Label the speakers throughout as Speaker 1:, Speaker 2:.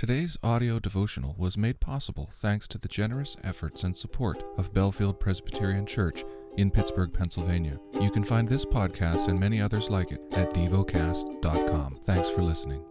Speaker 1: Today's audio devotional was made possible thanks to the generous efforts and support of Bellefield Presbyterian Church in Pittsburgh, Pennsylvania. You can find this podcast and many others like it at devocast.com. Thanks for listening.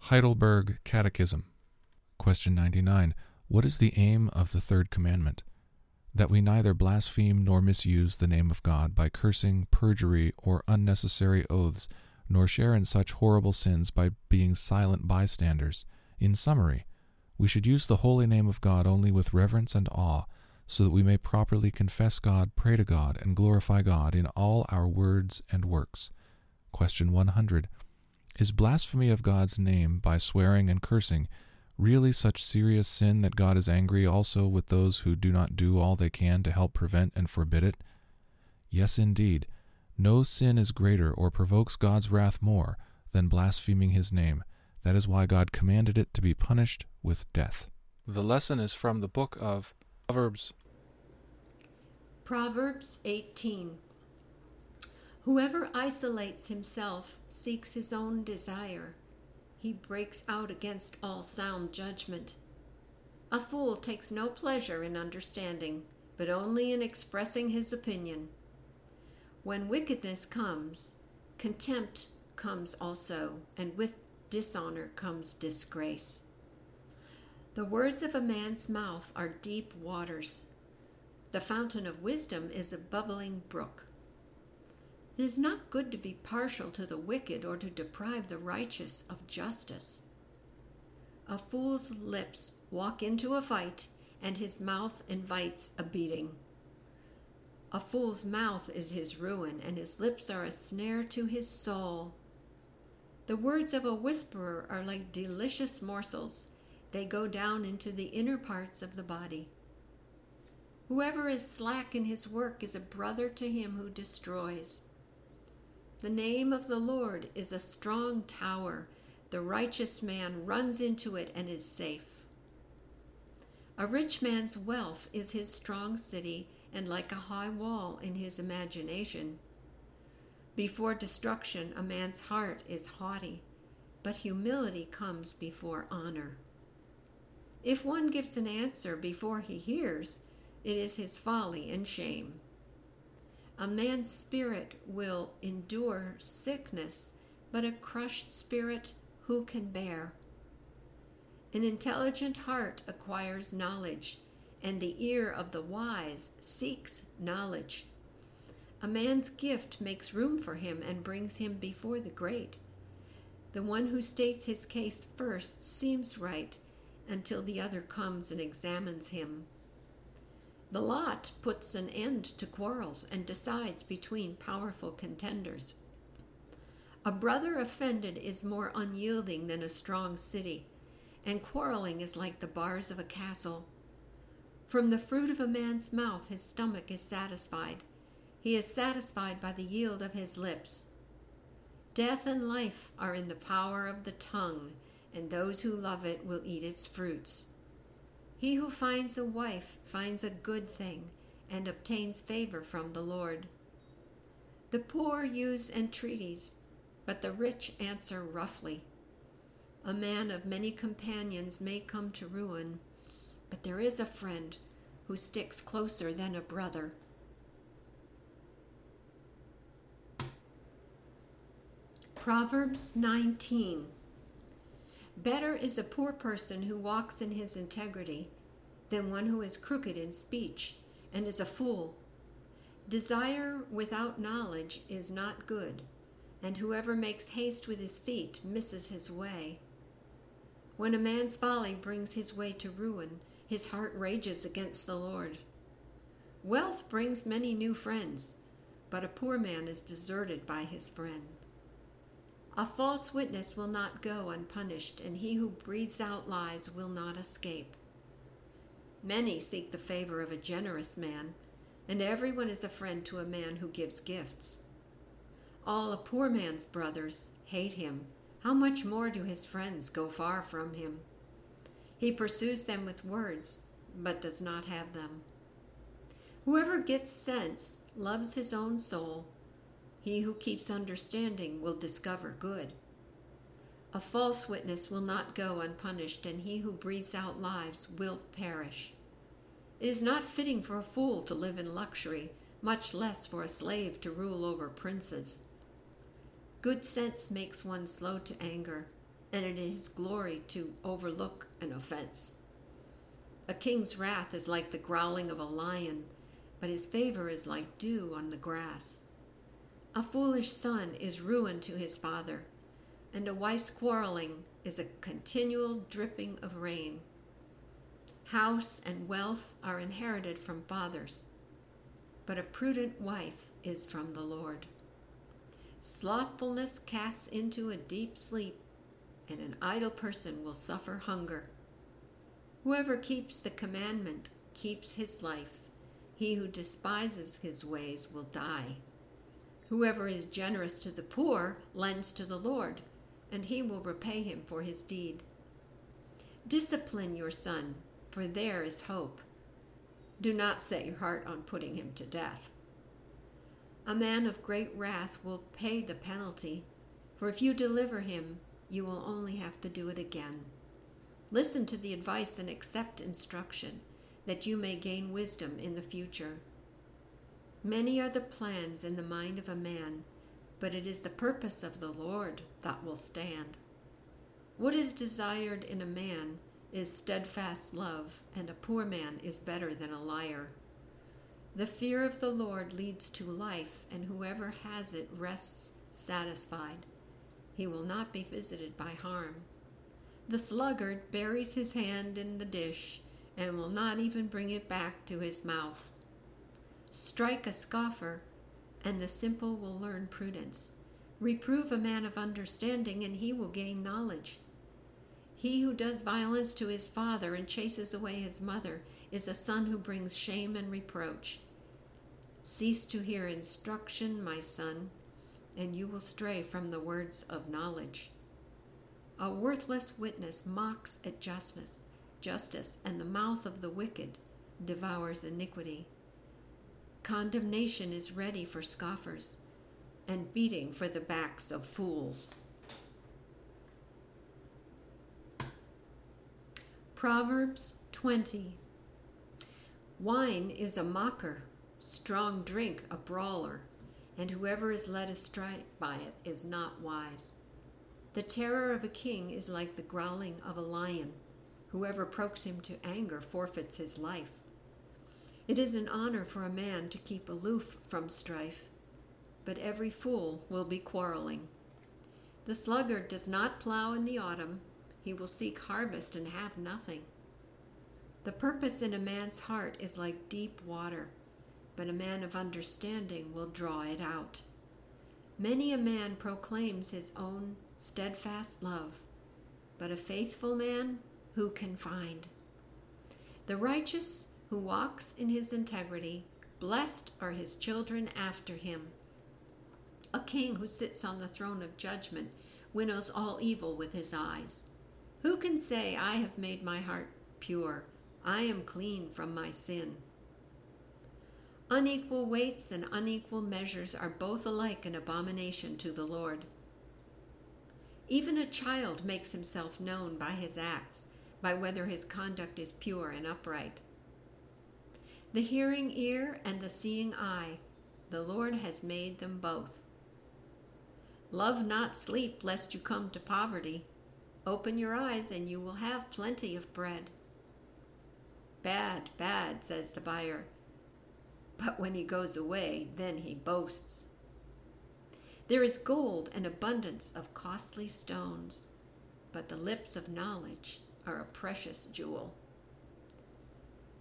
Speaker 1: Heidelberg Catechism. Question 99. What is the aim of the third commandment? That we neither blaspheme nor misuse the name of God by cursing, perjury, or unnecessary oaths, nor share in such horrible sins by being silent bystanders in summary, we should use the holy name of God only with reverence and awe, so that we may properly confess God, pray to God, and glorify God in all our words and works. Question 100. Is blasphemy of God's name by swearing and cursing really such serious sin that God is angry also with those who do not do all they can to help prevent and forbid it? Yes, indeed. No sin is greater or provokes God's wrath more than blaspheming his name. That is why God commanded it to be punished with death. The lesson is from the book of Proverbs.
Speaker 2: Proverbs 18. Whoever isolates himself seeks his own desire. He breaks out against all sound judgment. A fool takes no pleasure in understanding, but only in expressing his opinion. When wickedness comes, contempt comes also, and with dishonor comes disgrace. The words of a man's mouth are deep waters. The fountain of wisdom is a bubbling brook. It is not good to be partial to the wicked or to deprive the righteous of justice. A fool's lips walk into a fight, and his mouth invites a beating. A fool's mouth is his ruin, and his lips are a snare to his soul. The words of a whisperer are like delicious morsels, they go down into the inner parts of the body. Whoever is slack in his work is a brother to him who destroys. The name of the Lord is a strong tower. The righteous man runs into it and is safe. A rich man's wealth is his strong city, and like a high wall in his imagination. Before destruction, a man's heart is haughty, but humility comes before honor. If one gives an answer before he hears, it is his folly and shame. A man's spirit will endure sickness, but a crushed spirit who can bear? An intelligent heart acquires knowledge, and the ear of the wise seeks knowledge. A man's gift makes room for him and brings him before the great. The one who states his case first seems right until the other comes and examines him. The lot puts an end to quarrels and decides between powerful contenders. A brother offended is more unyielding than a strong city, and quarreling is like the bars of a castle. From the fruit of a man's mouth his stomach is satisfied he is satisfied by the yield of his lips. Death and life are in the power of the tongue, and those who love it will eat its fruits. He who finds a wife finds a good thing and obtains favor from the Lord. The poor use entreaties, but the rich answer roughly. A man of many companions may come to ruin, but there is a friend who sticks closer than a brother. Proverbs 19 Better is a poor person who walks in his integrity than one who is crooked in speech and is a fool. Desire without knowledge is not good, and whoever makes haste with his feet misses his way. When a man's folly brings his way to ruin, his heart rages against the Lord. Wealth brings many new friends, but a poor man is deserted by his friend. A false witness will not go unpunished, and he who breathes out lies will not escape. Many seek the favor of a generous man, and everyone is a friend to a man who gives gifts. All a poor man's brothers hate him. How much more do his friends go far from him? He pursues them with words, but does not have them. Whoever gets sense loves his own soul he who keeps understanding will discover good. A false witness will not go unpunished, and he who breathes out lies will perish. It is not fitting for a fool to live in luxury, much less for a slave to rule over princes. Good sense makes one slow to anger, and it is glory to overlook an offense. A king's wrath is like the growling of a lion, but his favor is like dew on the grass. A foolish son is ruin to his father, and a wife's quarreling is a continual dripping of rain. House and wealth are inherited from fathers, but a prudent wife is from the Lord. Slothfulness casts into a deep sleep, and an idle person will suffer hunger. Whoever keeps the commandment keeps his life. He who despises his ways will die. Whoever is generous to the poor lends to the Lord and he will repay him for his deed. Discipline your son, for there is hope. Do not set your heart on putting him to death. A man of great wrath will pay the penalty, for if you deliver him, you will only have to do it again. Listen to the advice and accept instruction, that you may gain wisdom in the future. Many are the plans in the mind of a man but it is the purpose of the Lord that will stand. What is desired in a man is steadfast love, and a poor man is better than a liar. The fear of the Lord leads to life, and whoever has it rests satisfied. He will not be visited by harm. The sluggard buries his hand in the dish and will not even bring it back to his mouth. Strike a scoffer, and the simple will learn prudence. Reprove a man of understanding, and he will gain knowledge. He who does violence to his father and chases away his mother is a son who brings shame and reproach. Cease to hear instruction, my son, and you will stray from the words of knowledge. A worthless witness mocks at justice, justice, and the mouth of the wicked devours iniquity. Condemnation is ready for scoffers, and beating for the backs of fools. Proverbs 20 Wine is a mocker, strong drink a brawler, and whoever is led astray by it is not wise. The terror of a king is like the growling of a lion. Whoever provokes him to anger forfeits his life. It is an honor for a man to keep aloof from strife, but every fool will be quarreling. The sluggard does not plow in the autumn, he will seek harvest and have nothing. The purpose in a man's heart is like deep water, but a man of understanding will draw it out. Many a man proclaims his own steadfast love, but a faithful man who can find? The righteous who walks in his integrity, blessed are his children after him. A king who sits on the throne of judgment winnows all evil with his eyes. Who can say, I have made my heart pure, I am clean from my sin? Unequal weights and unequal measures are both alike an abomination to the Lord. Even a child makes himself known by his acts, by whether his conduct is pure and upright the hearing ear and the seeing eye. The Lord has made them both. Love not sleep, lest you come to poverty. Open your eyes, and you will have plenty of bread. Bad, bad, says the buyer. But when he goes away, then he boasts. There is gold and abundance of costly stones, but the lips of knowledge are a precious jewel.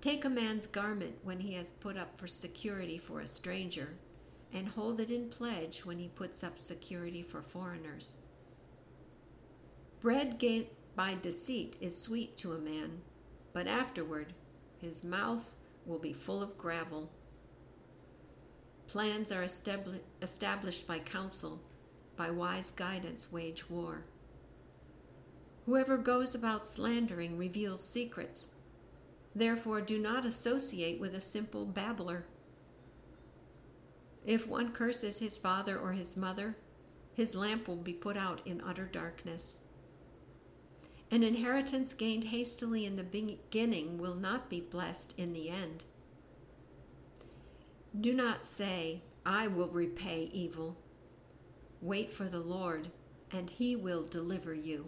Speaker 2: Take a man's garment when he has put up for security for a stranger, and hold it in pledge when he puts up security for foreigners. Bread gained by deceit is sweet to a man, but afterward his mouth will be full of gravel. Plans are established by counsel, by wise guidance, wage war. Whoever goes about slandering reveals secrets Therefore, do not associate with a simple babbler. If one curses his father or his mother, his lamp will be put out in utter darkness. An inheritance gained hastily in the beginning will not be blessed in the end. Do not say, I will repay evil. Wait for the Lord, and he will deliver you.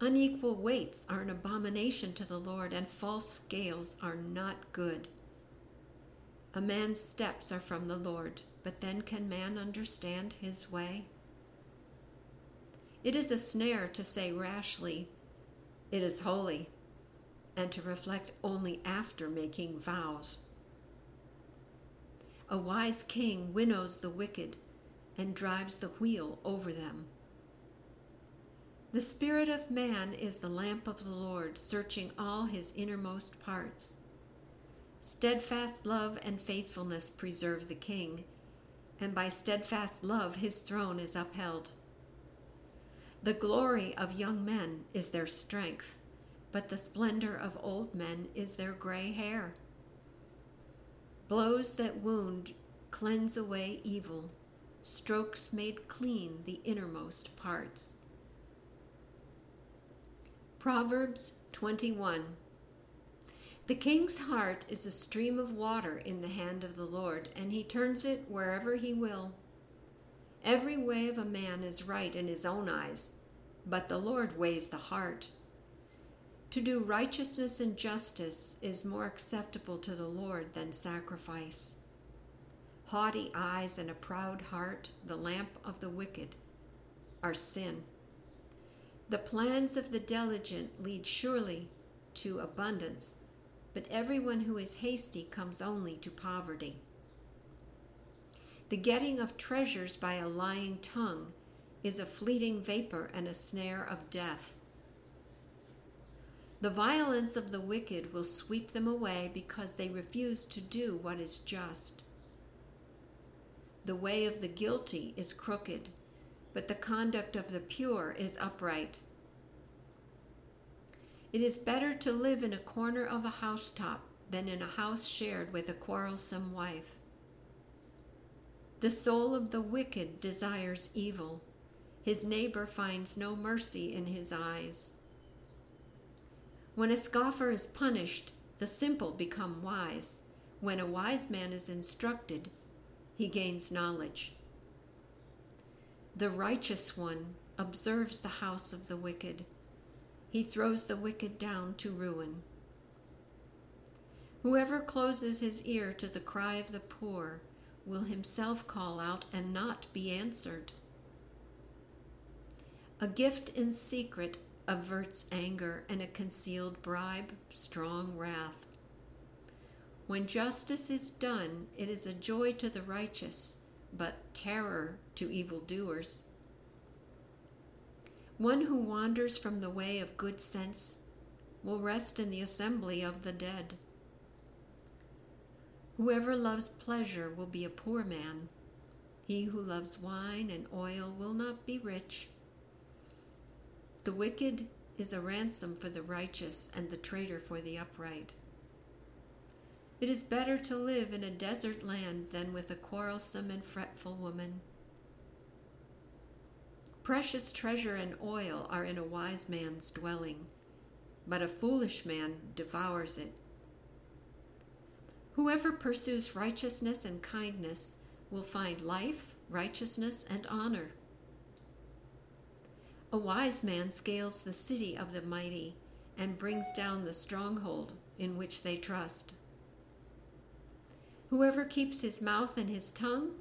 Speaker 2: Unequal weights are an abomination to the Lord, and false scales are not good. A man's steps are from the Lord, but then can man understand his way? It is a snare to say rashly, It is holy, and to reflect only after making vows. A wise king winnows the wicked and drives the wheel over them. The spirit of man is the lamp of the Lord, searching all his innermost parts. Steadfast love and faithfulness preserve the king, and by steadfast love his throne is upheld. The glory of young men is their strength, but the splendor of old men is their gray hair. Blows that wound cleanse away evil, strokes made clean the innermost parts. Proverbs 21 The king's heart is a stream of water in the hand of the Lord, and he turns it wherever he will. Every way of a man is right in his own eyes, but the Lord weighs the heart. To do righteousness and justice is more acceptable to the Lord than sacrifice. Haughty eyes and a proud heart, the lamp of the wicked, are sin. The plans of the diligent lead surely to abundance, but everyone who is hasty comes only to poverty. The getting of treasures by a lying tongue is a fleeting vapor and a snare of death. The violence of the wicked will sweep them away because they refuse to do what is just. The way of the guilty is crooked, but the conduct of the pure is upright. It is better to live in a corner of a housetop than in a house shared with a quarrelsome wife. The soul of the wicked desires evil. His neighbor finds no mercy in his eyes. When a scoffer is punished, the simple become wise. When a wise man is instructed, he gains knowledge. The righteous one observes the house of the wicked. He throws the wicked down to ruin. Whoever closes his ear to the cry of the poor will himself call out and not be answered. A gift in secret averts anger, and a concealed bribe, strong wrath. When justice is done, it is a joy to the righteous, but terror to evildoers. One who wanders from the way of good sense will rest in the assembly of the dead. Whoever loves pleasure will be a poor man. He who loves wine and oil will not be rich. The wicked is a ransom for the righteous, and the traitor for the upright. It is better to live in a desert land than with a quarrelsome and fretful woman. Precious treasure and oil are in a wise man's dwelling, but a foolish man devours it. Whoever pursues righteousness and kindness will find life, righteousness, and honor. A wise man scales the city of the mighty and brings down the stronghold in which they trust. Whoever keeps his mouth and his tongue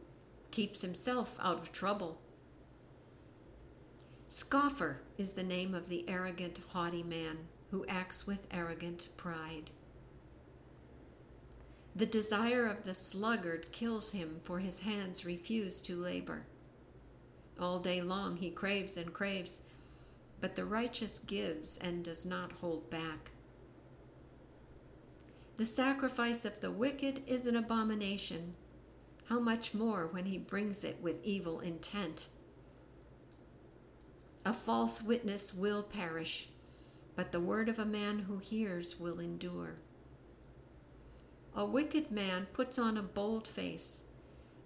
Speaker 2: keeps himself out of trouble. Scoffer is the name of the arrogant, haughty man who acts with arrogant pride. The desire of the sluggard kills him, for his hands refuse to labor. All day long he craves and craves, but the righteous gives and does not hold back. The sacrifice of the wicked is an abomination. How much more when he brings it with evil intent? A false witness will perish, but the word of a man who hears will endure. A wicked man puts on a bold face,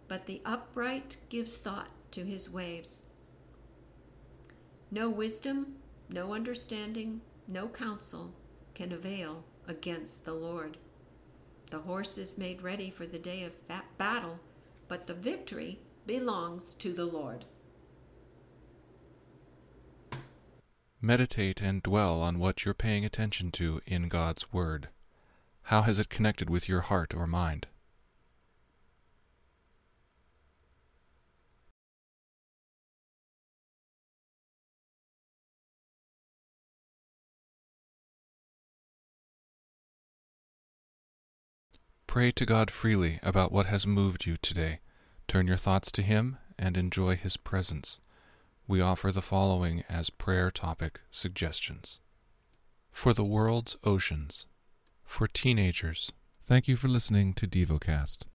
Speaker 2: but the upright gives thought to his ways. No wisdom, no understanding, no counsel can avail against the Lord. The horse is made ready for the day of battle, but the victory belongs to the Lord.
Speaker 1: Meditate and dwell on what you're paying attention to in God's Word. How has it connected with your heart or mind? Pray to God freely about what has moved you today. Turn your thoughts to Him and enjoy His presence. We offer the following as prayer topic suggestions For the world's oceans, for teenagers. Thank you for listening to DevoCast.